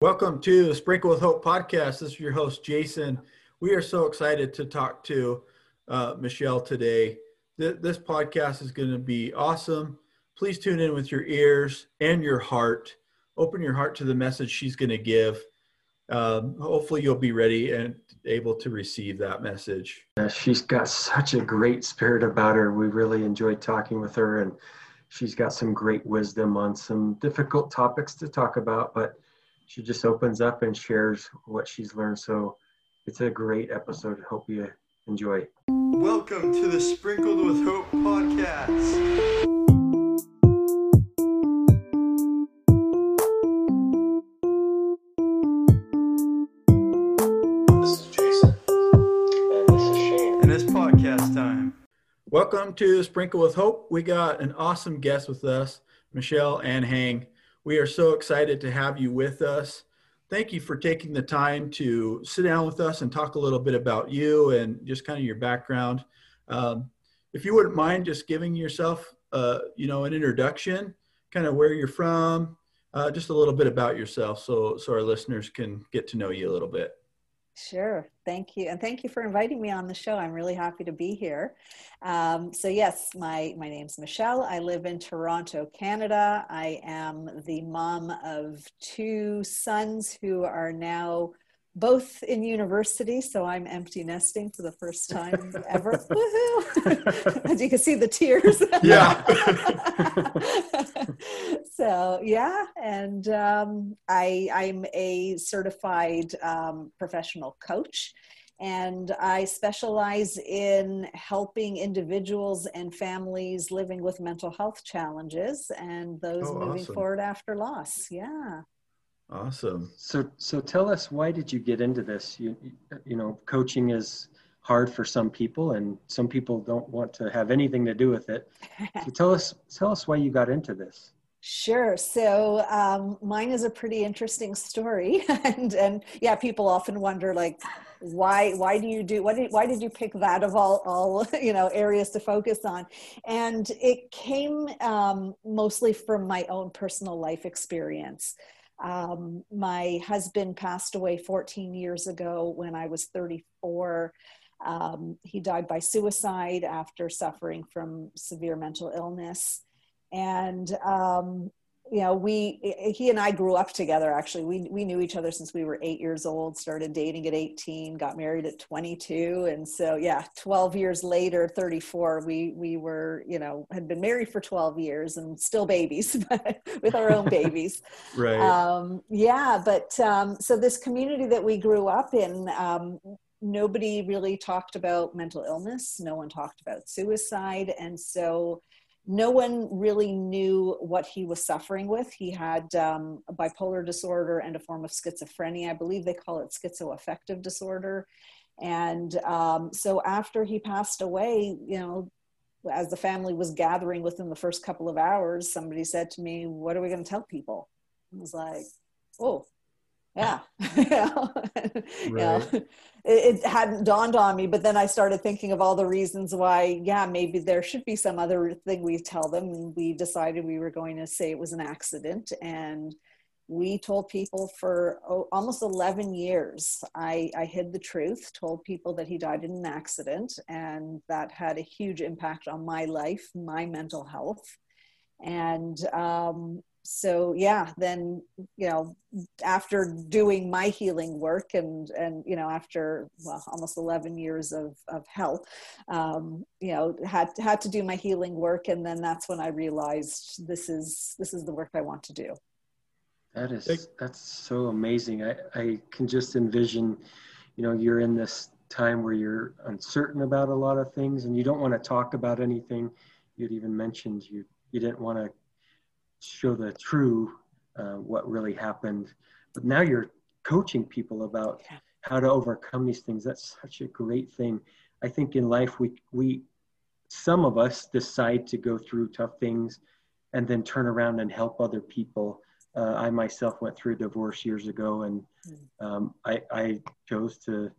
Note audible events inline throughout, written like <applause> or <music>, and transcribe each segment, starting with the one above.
Welcome to the Sprinkle with Hope podcast. This is your host, Jason. We are so excited to talk to uh, Michelle today. Th- this podcast is going to be awesome. Please tune in with your ears and your heart. Open your heart to the message she's going to give. Um, hopefully, you'll be ready and able to receive that message. Uh, she's got such a great spirit about her. We really enjoyed talking with her, and she's got some great wisdom on some difficult topics to talk about, but she just opens up and shares what she's learned. So it's a great episode. Hope you enjoy. Welcome to the Sprinkled with Hope podcast. This is Jason. And this is Shane. And it's podcast time. Welcome to Sprinkle with Hope. We got an awesome guest with us, Michelle Anhang. We are so excited to have you with us. Thank you for taking the time to sit down with us and talk a little bit about you and just kind of your background. Um, if you wouldn't mind just giving yourself, uh, you know, an introduction, kind of where you're from, uh, just a little bit about yourself, so so our listeners can get to know you a little bit. Sure. Thank you. And thank you for inviting me on the show. I'm really happy to be here. Um, so, yes, my, my name's Michelle. I live in Toronto, Canada. I am the mom of two sons who are now both in university, so I'm empty nesting for the first time <laughs> ever. Woohoo! <laughs> As you can see, the tears. Yeah. <laughs> so yeah, and um, I I'm a certified um, professional coach. And I specialize in helping individuals and families living with mental health challenges and those Oh, moving awesome. forward after loss. Yeah. Awesome. So, so tell us why did you get into this? You, you know, coaching is hard for some people, and some people don't want to have anything to do with it. <laughs> So tell us, tell us why you got into this. Sure. So um, mine is a pretty interesting story, <laughs> and and yeah, people often wonder like, why why do you do what did, why did you pick that of all all <laughs> you know areas to focus on? And it came um, mostly from my own personal life experience. Um, my husband passed away 14 years ago when I was 34. Um, he died by suicide after suffering from severe mental illness and um, you know we he and i grew up together actually. We, we knew each other since we were eight years old started dating at 18 got married at 22 and so yeah 12 years later 34 we we were you know had been married for 12 years and still babies <laughs> with our own <laughs> babies. Right. um, yeah but um, so this community that we grew up in um, nobody really talked about mental illness. No one talked about suicide and so no one really knew what he was suffering with. He had um, bipolar disorder and a form of schizophrenia. I believe they call it schizoaffective disorder. And um, so after he passed away you know as the family was gathering within the first couple of hours somebody said to me what are we going to tell people? I was like, oh, yeah. you know, you know, Right. it, it hadn't dawned on me, but then I started thinking of all the reasons why, yeah, maybe there should be some other thing we tell them. And we decided we were going to say it was an accident. And we told people for oh, almost 11 years, I, I hid the truth, told people that he died in an accident. And that had a huge impact on my life, my mental health. And um, so yeah then you know after doing my healing work and and you know after well almost 11 years of of hell um you know had had to do my healing work and then that's when i realized this is this is the work i want to do That is that's so amazing. I, I can just envision, you know, you're in this time where you're uncertain about a lot of things and you don't want to talk about anything. You'd even mentioned you you didn't want to show the true uh, what really happened, but now you're coaching people about Yeah. how to overcome these things. That's such a great thing. I think in life we we some of us decide to go through tough things and then turn around and help other people. Uh, I myself went through a divorce years ago, and um, I, I chose to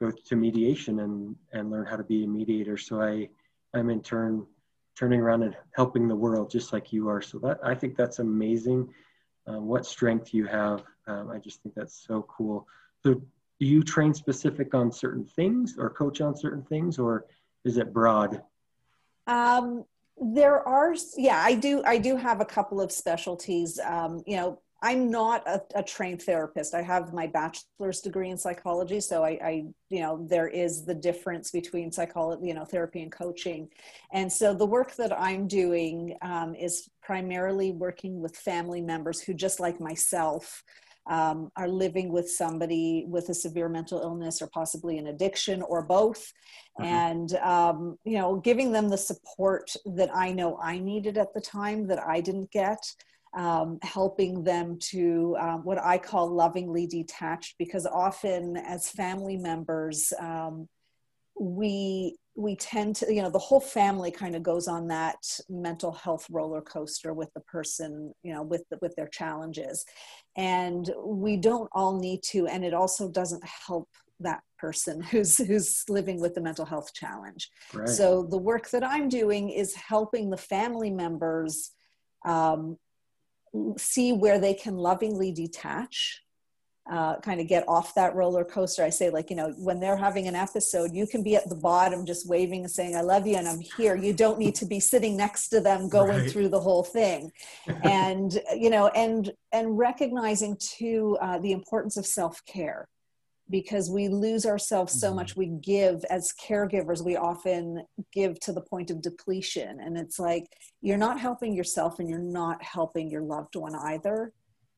go to mediation and, and learn how to be a mediator. So I, I'm in turn turning around and helping the world just like you are. So that I think that's amazing. Uh, what strength you have Um, I just think that's so cool. So, do you train specific on certain things, or coach on certain things, or is it broad? Um, there are, yeah, I do. I do have a couple of specialties. Um, you know, I'm not a, a, trained therapist. I have my bachelor's degree in psychology, so I, I, you know, there is the difference between psychology, you know, therapy and coaching. And so the work that I'm doing um, is primarily working with family members who, just like myself, um, are living with somebody with a severe mental illness or possibly an addiction or both, mm-hmm. and um, you know, giving them the support that I know I needed at the time that I didn't get um, helping them to um, what I call lovingly detached, because often as family members, um, we we tend to you know the whole family kind of goes on that mental health roller coaster with the person you know with the, with their challenges and we don't all need to and it also doesn't help that person who's who's living with the mental health challenge right. so the work that i'm doing is helping the family members um, see where they can lovingly detach uh, kind of get off that roller coaster. I say, like, you know, when they're having an episode, you can be at the bottom just waving and saying, I love you and I'm here. You don't need to be sitting next to them going right. through the whole thing. <laughs> and, you know, and, and recognizing too uh, the importance of self care because we lose ourselves so much mm-hmm. we give as caregivers we often give to the point of depletion and it's like you're not helping yourself and you're not helping your loved one either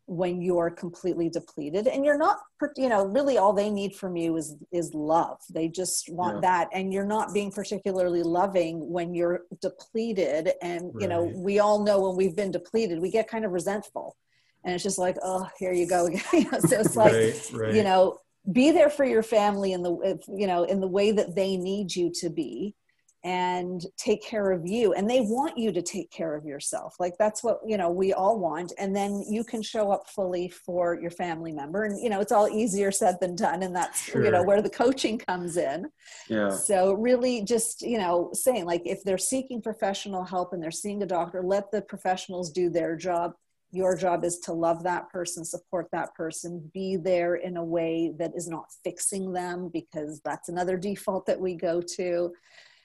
when you're completely depleted and you're not you know really all they need from you is is love they just want yeah. that and you're not being particularly loving when you're depleted and right. you know we all know when we've been depleted we get kind of resentful and it's just like oh here you go again <laughs> so it's like right, right. you know be there for your family in the you know in the way that they need you to be and take care of you. And they want you to take care of yourself. Like that's what you know we all want. And then you can show up fully for your family member. And you know it's all easier said than done. And that's sure. you know where the coaching comes in. Yeah. So really just you know saying like if they're seeking professional help and they're seeing a doctor let the professionals do their job your job is to love that person, support that person, be there in a way that is not fixing them because that's another default that we go to.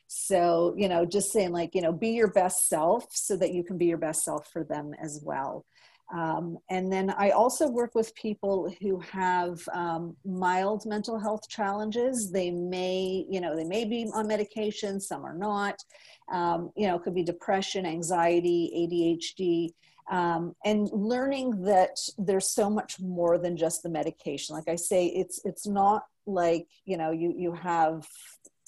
So, you know, just saying like, you know, be your best self so that you can be your best self for them as well. Um, and then I also work with people who have um, mild mental health challenges. They may, you know, they may be on medication, some are not. Um, you know, it could be depression, anxiety, ADHD um, and learning that there's so much more than just the medication like i say it's it's not like you know you you have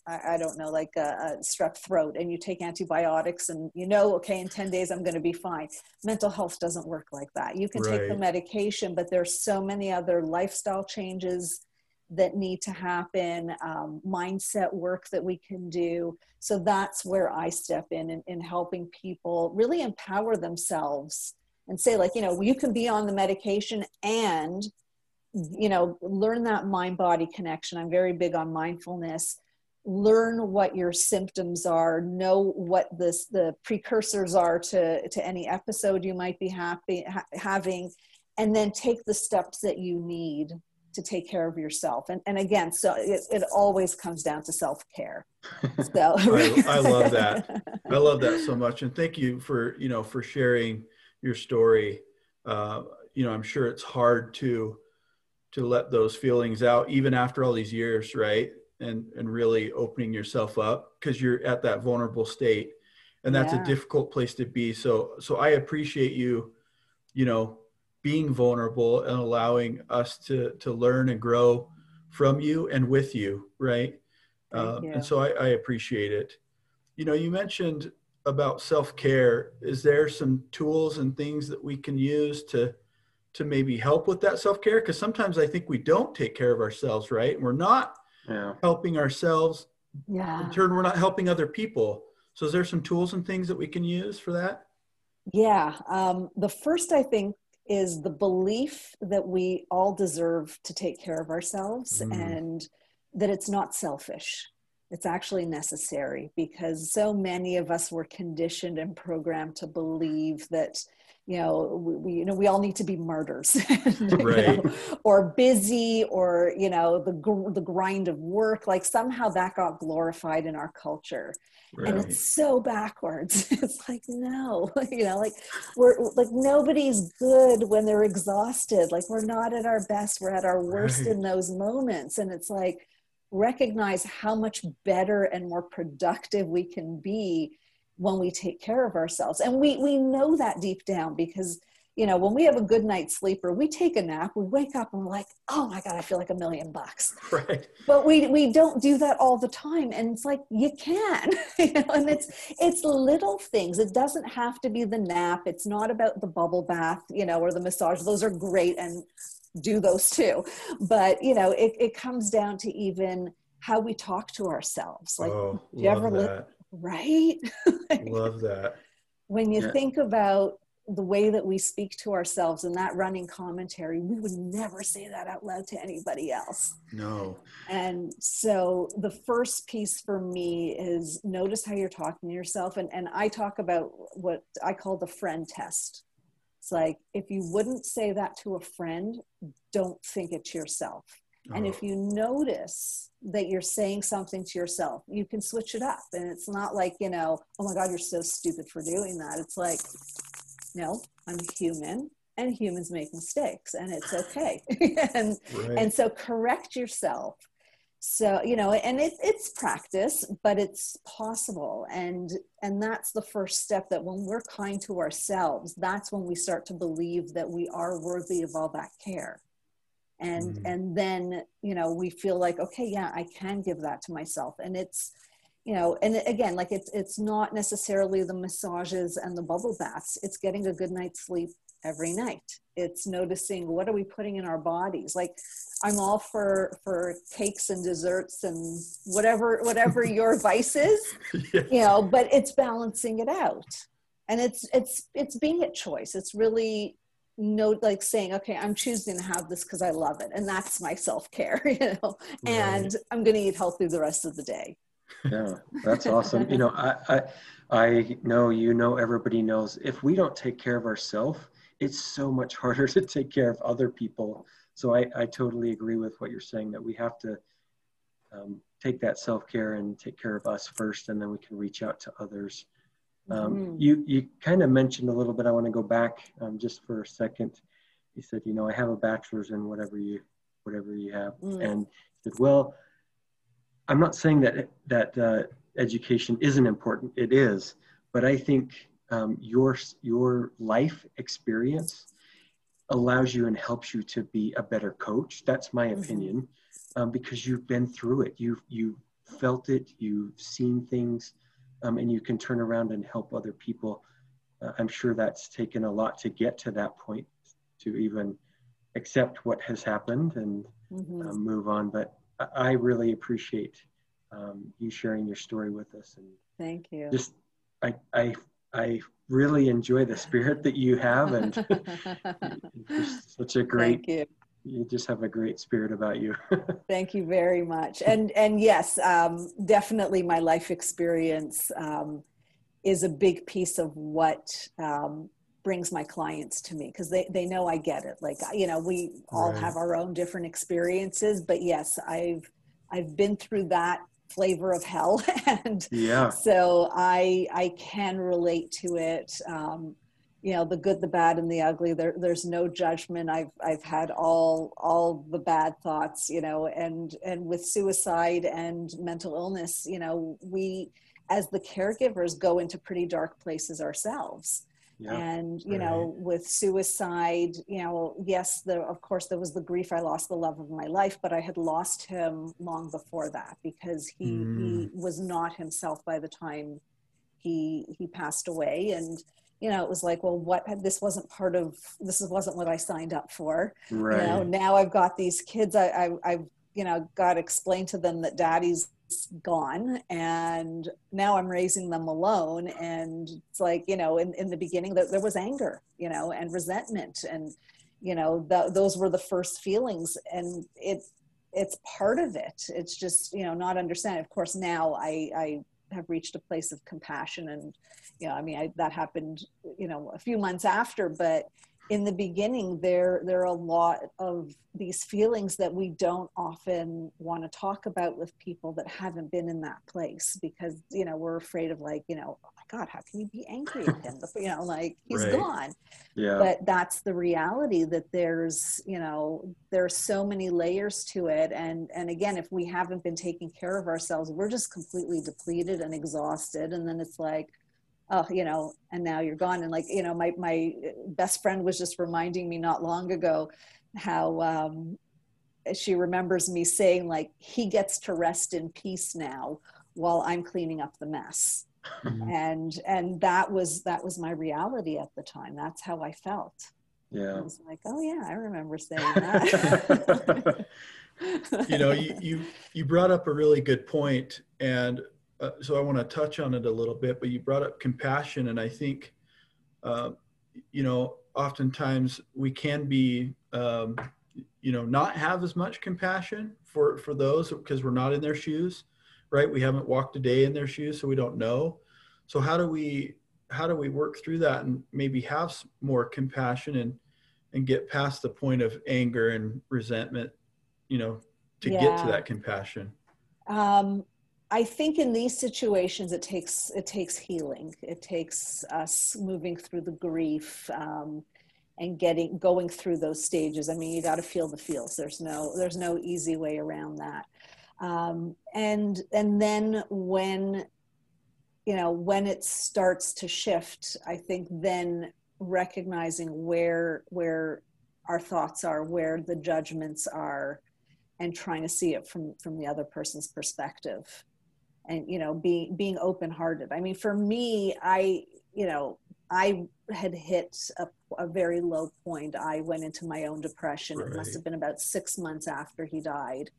I, I don't know, like a, a, strep throat, and you take antibiotics, and you know, okay, in 10 days I'm going to be fine. Mental health doesn't work like that. You can right. take the medication, but there's so many other lifestyle changes that need to happen, um, mindset work that we can do. So that's where I step in, in in helping people really empower themselves and say, like, you know, you can be on the medication and, you know, learn that mind body connection. I'm very big on mindfulness. Learn what your symptoms are, know what this, the precursors are to, to any episode you might be happy, ha- having, and then take the steps that you need to take care of yourself. And, and again so it, it always comes down to self-care. So <laughs> I, I, love <laughs> that. I love that so much. And thank you for you know for sharing your story. Uh, you know i'm sure it's hard to to let those feelings out even after all these years right? And and really opening yourself up because you're at that vulnerable state. And that's yeah. a difficult place to be. So so i appreciate you you know being vulnerable and allowing us to to learn and grow from you and with you right? Uh, you. and so I, I appreciate it. You know you mentioned about self-care. Is there some tools and things that we can use to to maybe help with that self-care? Because sometimes i think we don't take care of ourselves right? And we're not yeah. helping ourselves yeah. in turn we're not helping other people. So is there some tools and things that we can use for that? Yeah um, the first i think is the belief that we all deserve to take care of ourselves mm. and that it's not selfish. It's actually necessary because so many of us were conditioned and programmed to believe that you know we, we, you know we all need to be martyrs <laughs> right. know, or busy or you know the gr- the grind of work like somehow that got glorified in our culture right. and it's so backwards <laughs> it's like no <laughs> you know like we're like nobody's good when they're exhausted like we're not at our best we're at our worst right. in those moments and it's like recognize how much better and more productive we can be when we take care of ourselves. And we we know that deep down because you know when we have a good night's sleeper we take a nap we wake up and we're like oh my god i feel like a million bucks. <laughs> Right. But we we don't do that all the time. And it's like you can <laughs> you know and it's it's little things. It doesn't have to be the nap. It's not about the bubble bath you know or the massage those are great and do those too. But you know it, it comes down to even how we talk to ourselves. Like oh, do you ever that right? <laughs> Love that. when you yeah. think about the way that we speak to ourselves and that running commentary we would never say that out loud to anybody else. No. And so the first piece for me is notice how you're talking to yourself. And, and i talk about what i call the friend test. It's like if you wouldn't say that to a friend don't think it to yourself and if oh. you notice that you're saying something to yourself, you can switch it up. And it's not like, you know, oh my God, you're so stupid for doing that. It's like, no, I'm human and humans make mistakes and it's okay. <laughs> and, right. and so correct yourself. So, you know, and it, it's practice, but it's possible. And, and that's the first step that when we're kind to ourselves, that's when we start to believe that we are worthy of all that care and mm. and then you know we feel like okay yeah i can give that to myself. And it's you know and again like it's it's not necessarily the massages and the bubble baths. It's getting a good night's sleep every night. It's noticing what are we putting in our bodies. Like i'm all for for cakes and desserts and whatever whatever <laughs> your vice is you know but it's balancing it out. And it's it's it's being at choice. It's really no like saying okay i'm choosing to have this because i love it and that's my self-care <laughs> you know? And right. i'm going to eat healthy the rest of the day. Yeah that's awesome. You know I, I i know you know everybody knows if we don't take care of ourselves it's so much <laughs> harder to take care of other people. So i i totally agree with what you're saying that we have to um, take that self-care and take care of us first and then we can reach out to others um, mm-hmm. You you kind of mentioned a little bit. I want to go back um, just for a second. You said, you know, I have a bachelor's in whatever you whatever you have, mm. and said, well, I'm not saying that that uh, education isn't important. It is, but I think um, your your life experience allows you and helps you to be a better coach. That's my mm-hmm. opinion, um, because you've been through it. You've you felt it. You've seen things um, and you can turn around and help other people. Uh, I'm sure that's taken a lot to get to that point to even accept what has happened and mm-hmm. um, move on. But I really appreciate um, you sharing your story with us. And thank you. Just I I I really enjoy the spirit that you have, and <laughs> <laughs> such a great you just have a great spirit about you. <laughs> Thank you very much. And and yes um, definitely my life experience um, is a big piece of what um, brings my clients to me because they, they know i get it. Like you know we all right. have our own different experiences but yes i've i've been through that flavor of hell. <laughs> And yeah. so i i can relate to it um, you know the good the bad and the ugly there there's no judgment i've i've had all all the bad thoughts you know and and with suicide and mental illness you know we as the caregivers go into pretty dark places ourselves yeah, and you right. know with suicide you know yes the of course there was the grief i lost the love of my life but i had lost him long before that because he mm. he was not himself by the time he he passed away and you know, it was like, well, what this wasn't part of this wasn't what I signed up for. Right. You know, now I've got these kids. I, I I've you know got to explain to them that daddy's gone and now i'm raising them alone and it's like you know in, in the beginning there, there was anger you know and resentment and you know th- those were the first feelings and it it's part of it it's just you know not understanding of course now i i have reached a place of compassion and you know i mean I, that happened you know a few months after but in the beginning there there are a lot of these feelings that we don't often want to talk about with people that haven't been in that place because you know we're afraid of like you know oh my god how can you be angry at him <laughs> you know like he's Right. gone Yeah. but that's the reality that there's you know there's so many layers to it and and again if we haven't been taking care of ourselves we're just completely depleted and exhausted and then it's like oh you know and now you're gone. And like you know my my best friend was just reminding me not long ago how um she remembers me saying like he gets to rest in peace now while i'm cleaning up the mess. Mhm. and and that was that was my reality at the time. That's how i felt. I yeah. was like oh yeah i remember saying that. <laughs> You know you, you you brought up a really good point and uh, so i want to touch on it a little bit but you brought up compassion and i think uh, you know oftentimes we can be um, you know not have as much compassion for for those because we're not in their shoes right? We haven't walked a day in their shoes so we don't know. So how do we how do we work through that and maybe have more compassion and and get past the point of anger and resentment you know to get to that compassion? Um, I think in these situations it takes it takes healing. It takes us moving through the grief um, and getting going through those stages. I mean, you got to feel the feels. There's no there's no easy way around that. Um, and and then when you know when it starts to shift, I think then recognizing where where our thoughts are, where the judgments are, and trying to see it from from the other person's perspective and you know being being open hearted i mean for me i you know i had hit a, a very low point. I went into my own depression. It must have been about six months after he died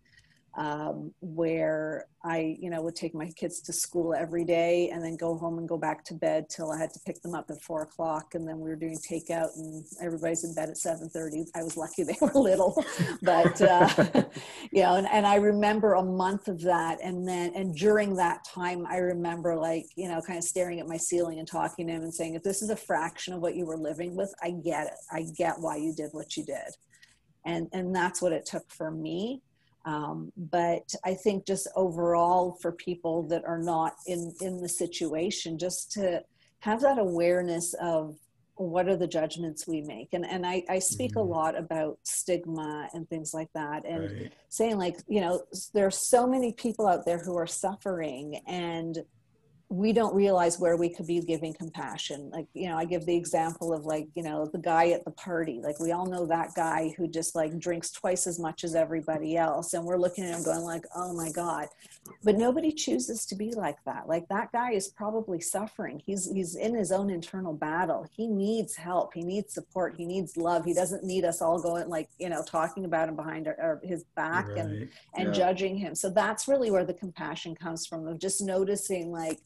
um, where I, you know, would take my kids to school every day and then go home and go back to bed till I had to pick them up at four o'clock. And then we were doing takeout and everybody's in bed at 7.30. I was lucky <laughs> they were little, but, uh, <laughs> you know, and, and I remember a month of that. And then, and during that time, I remember like, you know, kind of staring at my ceiling and talking to him and saying, if this is a fraction of what you were living with, I get it. I get why you did what you did. And, and that's what it took for me um, but i think just overall for people that are not in in the situation just to have that awareness of what are the judgments we make. And and i, I speak Mhm. a lot about stigma and things like that. And right. saying like you know there are so many people out there who are suffering and we don't realize where we could be giving compassion. Like you know i give the example of like you know the guy at the party. Like we all know that guy who just like drinks twice as much as everybody else and we're looking at him going like oh my god. But nobody chooses to be like that. Like that guy is probably suffering. He's he's in his own internal battle. He needs help. He needs support. He needs love. He doesn't need us all going like you know talking about him behind our, our, his back and and Yeah. judging him. So that's really where the compassion comes from of just noticing like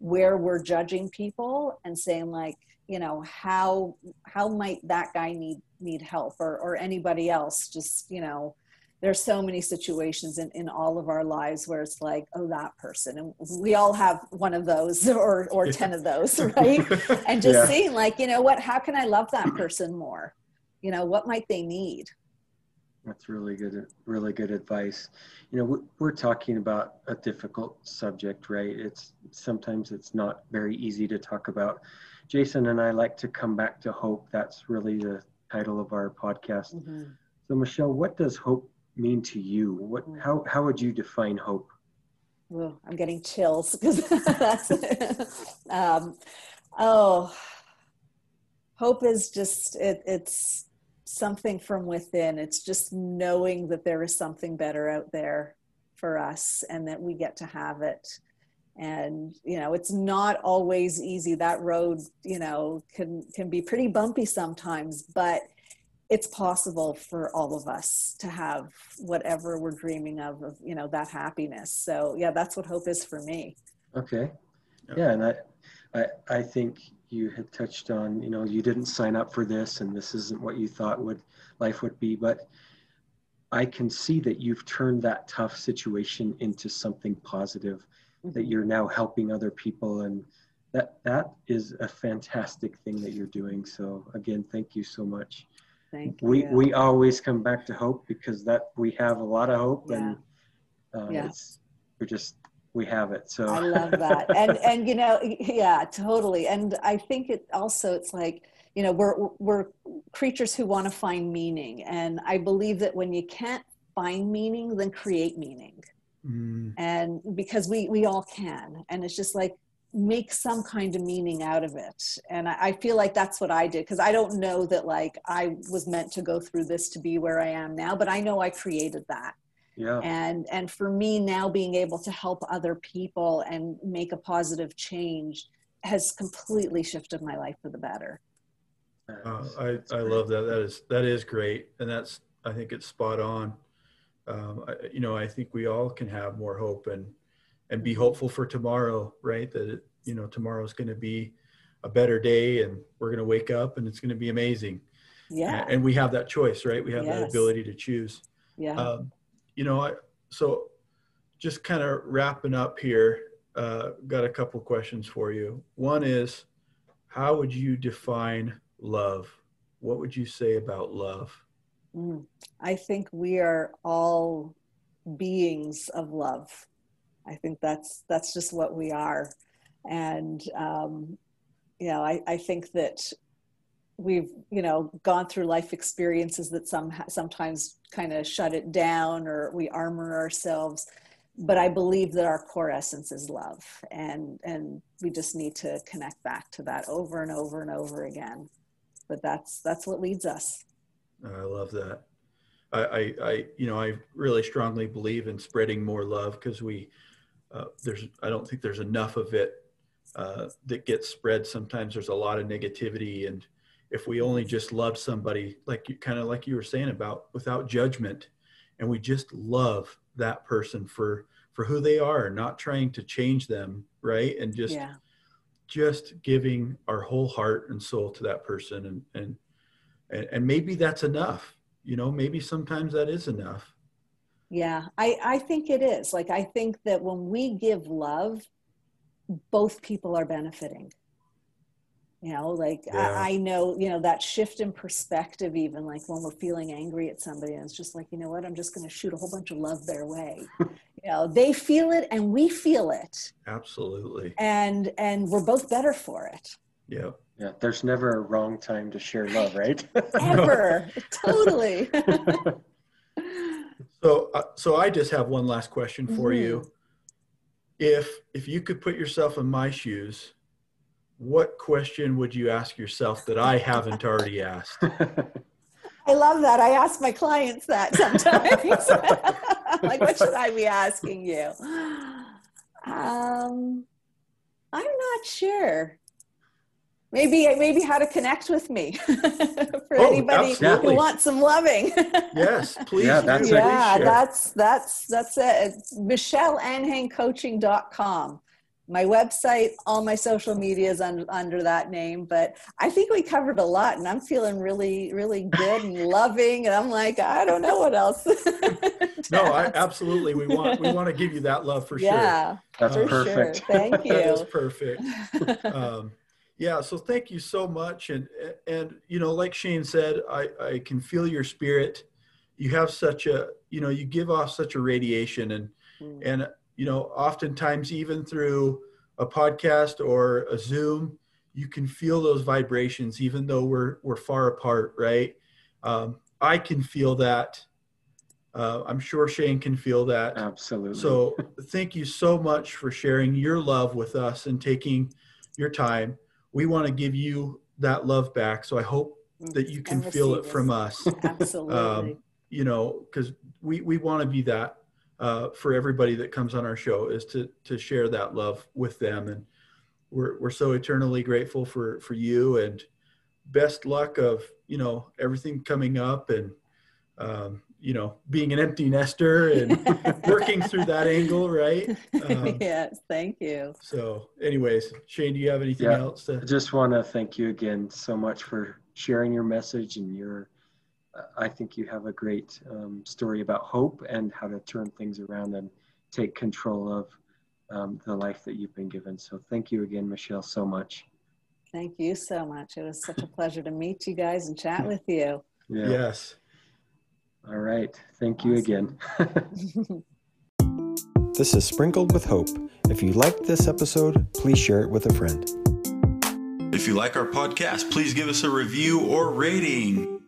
where we're judging people and saying like, you know, how how might that guy need need help or or anybody else just, you know, there's so many situations in, in all of our lives where it's like, oh, that person. And we all have one of those <laughs> or or Yeah. 10 of those, <laughs> right? and just Yeah. seeing like, you know what, how can I love that person more? You know, what might they need? That's really good, really good advice. You know, we- we're talking about a difficult subject, right? It's sometimes it's not very easy to talk about. Jason and I like to come back to hope. That's really the title of our podcast. So, Michelle, what does hope mean to you? What, how, how would you define hope? Well, I'm getting chills because <laughs> that's um, oh, hope is just it, it's something from within. It's just knowing that there is something better out there for us and that we get to have it. And you know, it's not always easy. That road, you know, can can be pretty bumpy sometimes, but it's possible for all of us to have whatever we're dreaming of of you know that happiness so yeah that's what hope is for me Okay. Yeah. Yeah, and I, I, I think you had touched on, you know, you didn't sign up for this, and this isn't what you thought would life would be, but I can see that you've turned that tough situation into something positive. that you're now helping other people and that that is a fantastic thing that you're doing so again thank you so much Thank we you. we always come back to hope because that we have a lot of hope and uh, Yeah. it's we're just we have it so I love that. <laughs> And and you know, yeah, totally. And I think it also it's like, you know, we're we're creatures who want to find meaning. And I believe that when you can't find meaning, then create meaning. Mm, And because we we all can. And it's just like make some kind of meaning out of it. And I, I feel like that's what I did because I don't know that like I was meant to go through this to be where I am now, but I know I created that yeah and and for me now being able to help other people and make a positive change has completely shifted my life for the better uh, I, I love that. That is that is great, and that's I think it's spot on. Um, I, you know, I think we all can have more hope and and be hopeful for tomorrow, right? That it, you know tomorrow's going to be a better day, and we're going to wake up, and it's going to be amazing. yeah And we have that choice, right? We have that ability to choose. yeah Um, you know, I, so just kind of wrapping up here, uh, got a couple questions for you. One is, how would you define love? What would you say about love? Mm. i think we are all beings of love i think that's that's just what we are and um, you know I, I think that we've you know gone through life experiences that some sometimes kind of shut it down or we armor ourselves but i believe that our core essence is love and and we just need to connect back to that over and over and over again but that's that's what leads us I love that. I, I, I, you know, I really strongly believe in spreading more love because we, uh, there's, I don't think there's enough of it uh, that gets spread. Sometimes there's a lot of negativity, and if we only just love somebody, like you, kind of like you were saying about, without judgment, and we just love that person for for who they are, not trying to change them, right? And just yeah just giving our whole heart and soul to that person and and and, and maybe that's enough you know maybe sometimes that is enough Yeah, I, I think it is. Like, I think that when we give love, both people are benefiting. You know, like Yeah. I, I know, you know, that shift in perspective, even like when we're feeling angry at somebody, and it's just like, you know what, I'm just going to shoot a whole bunch of love their way. you know, they feel it and we feel it, absolutely and and we're both better for it. yeah yeah there's never a wrong time to share love right <laughs> Ever, totally. <laughs> so uh, so i just have one last question for Mm-hmm. you if if you could put yourself in my shoes what question would you ask yourself that i haven't already asked <laughs> I love that. I ask my clients that <laughs> sometimes. <laughs> like, what should I be asking you? Um, I'm not sure. Maybe, maybe how to connect with me for Oh, anybody absolutely. who wants some loving. yes please Yeah, do. that's Please it. yeah, share. that's that's that's it. It's MichelleAnhangCoaching.com. My website, all my social media is un, under that name, but I think we covered a lot, and I'm feeling really, really good and <laughs> loving. And I'm like, I don't know what else. <laughs> no I, absolutely we want we want to give you that love for sure yeah, that's For perfect sure. Thank you. <laughs> that is perfect um, yeah so thank you so much and and you know like shane said i i can feel your spirit you have such a you know you give off such a radiation and Mm. and you know oftentimes even through a podcast or a zoom you can feel those vibrations even though we're we're far apart right um, i can feel that uh, i'm sure shane can feel that absolutely so thank you so much for sharing your love with us and taking your time. We want to give you that love back. So I hope that you can feel it receive from us. <laughs> Absolutely. Um, you know, because we, we want to be that uh, for everybody that comes on our show is to to share that love with them. And we're we're so eternally grateful for for you and best luck of you know everything coming up and um, you know being an empty nester and <laughs> working through that angle, right? Um, <laughs> yes, thank you. So, anyways, Shane, do you have anything Yeah. else to? I just want to thank you again so much for sharing your message and your. Uh, I think you have a great um, story about hope and how to turn things around and take control of um, the life that you've been given. So thank you again, Michelle, so much. Thank you so much. It was such a pleasure to meet you guys and chat with you. Yeah. Yes. All right. Thank you again. <laughs> <laughs> This is Sprinkled with Hope. If you liked this episode, please share it with a friend. If you like our podcast, please give us a review or rating.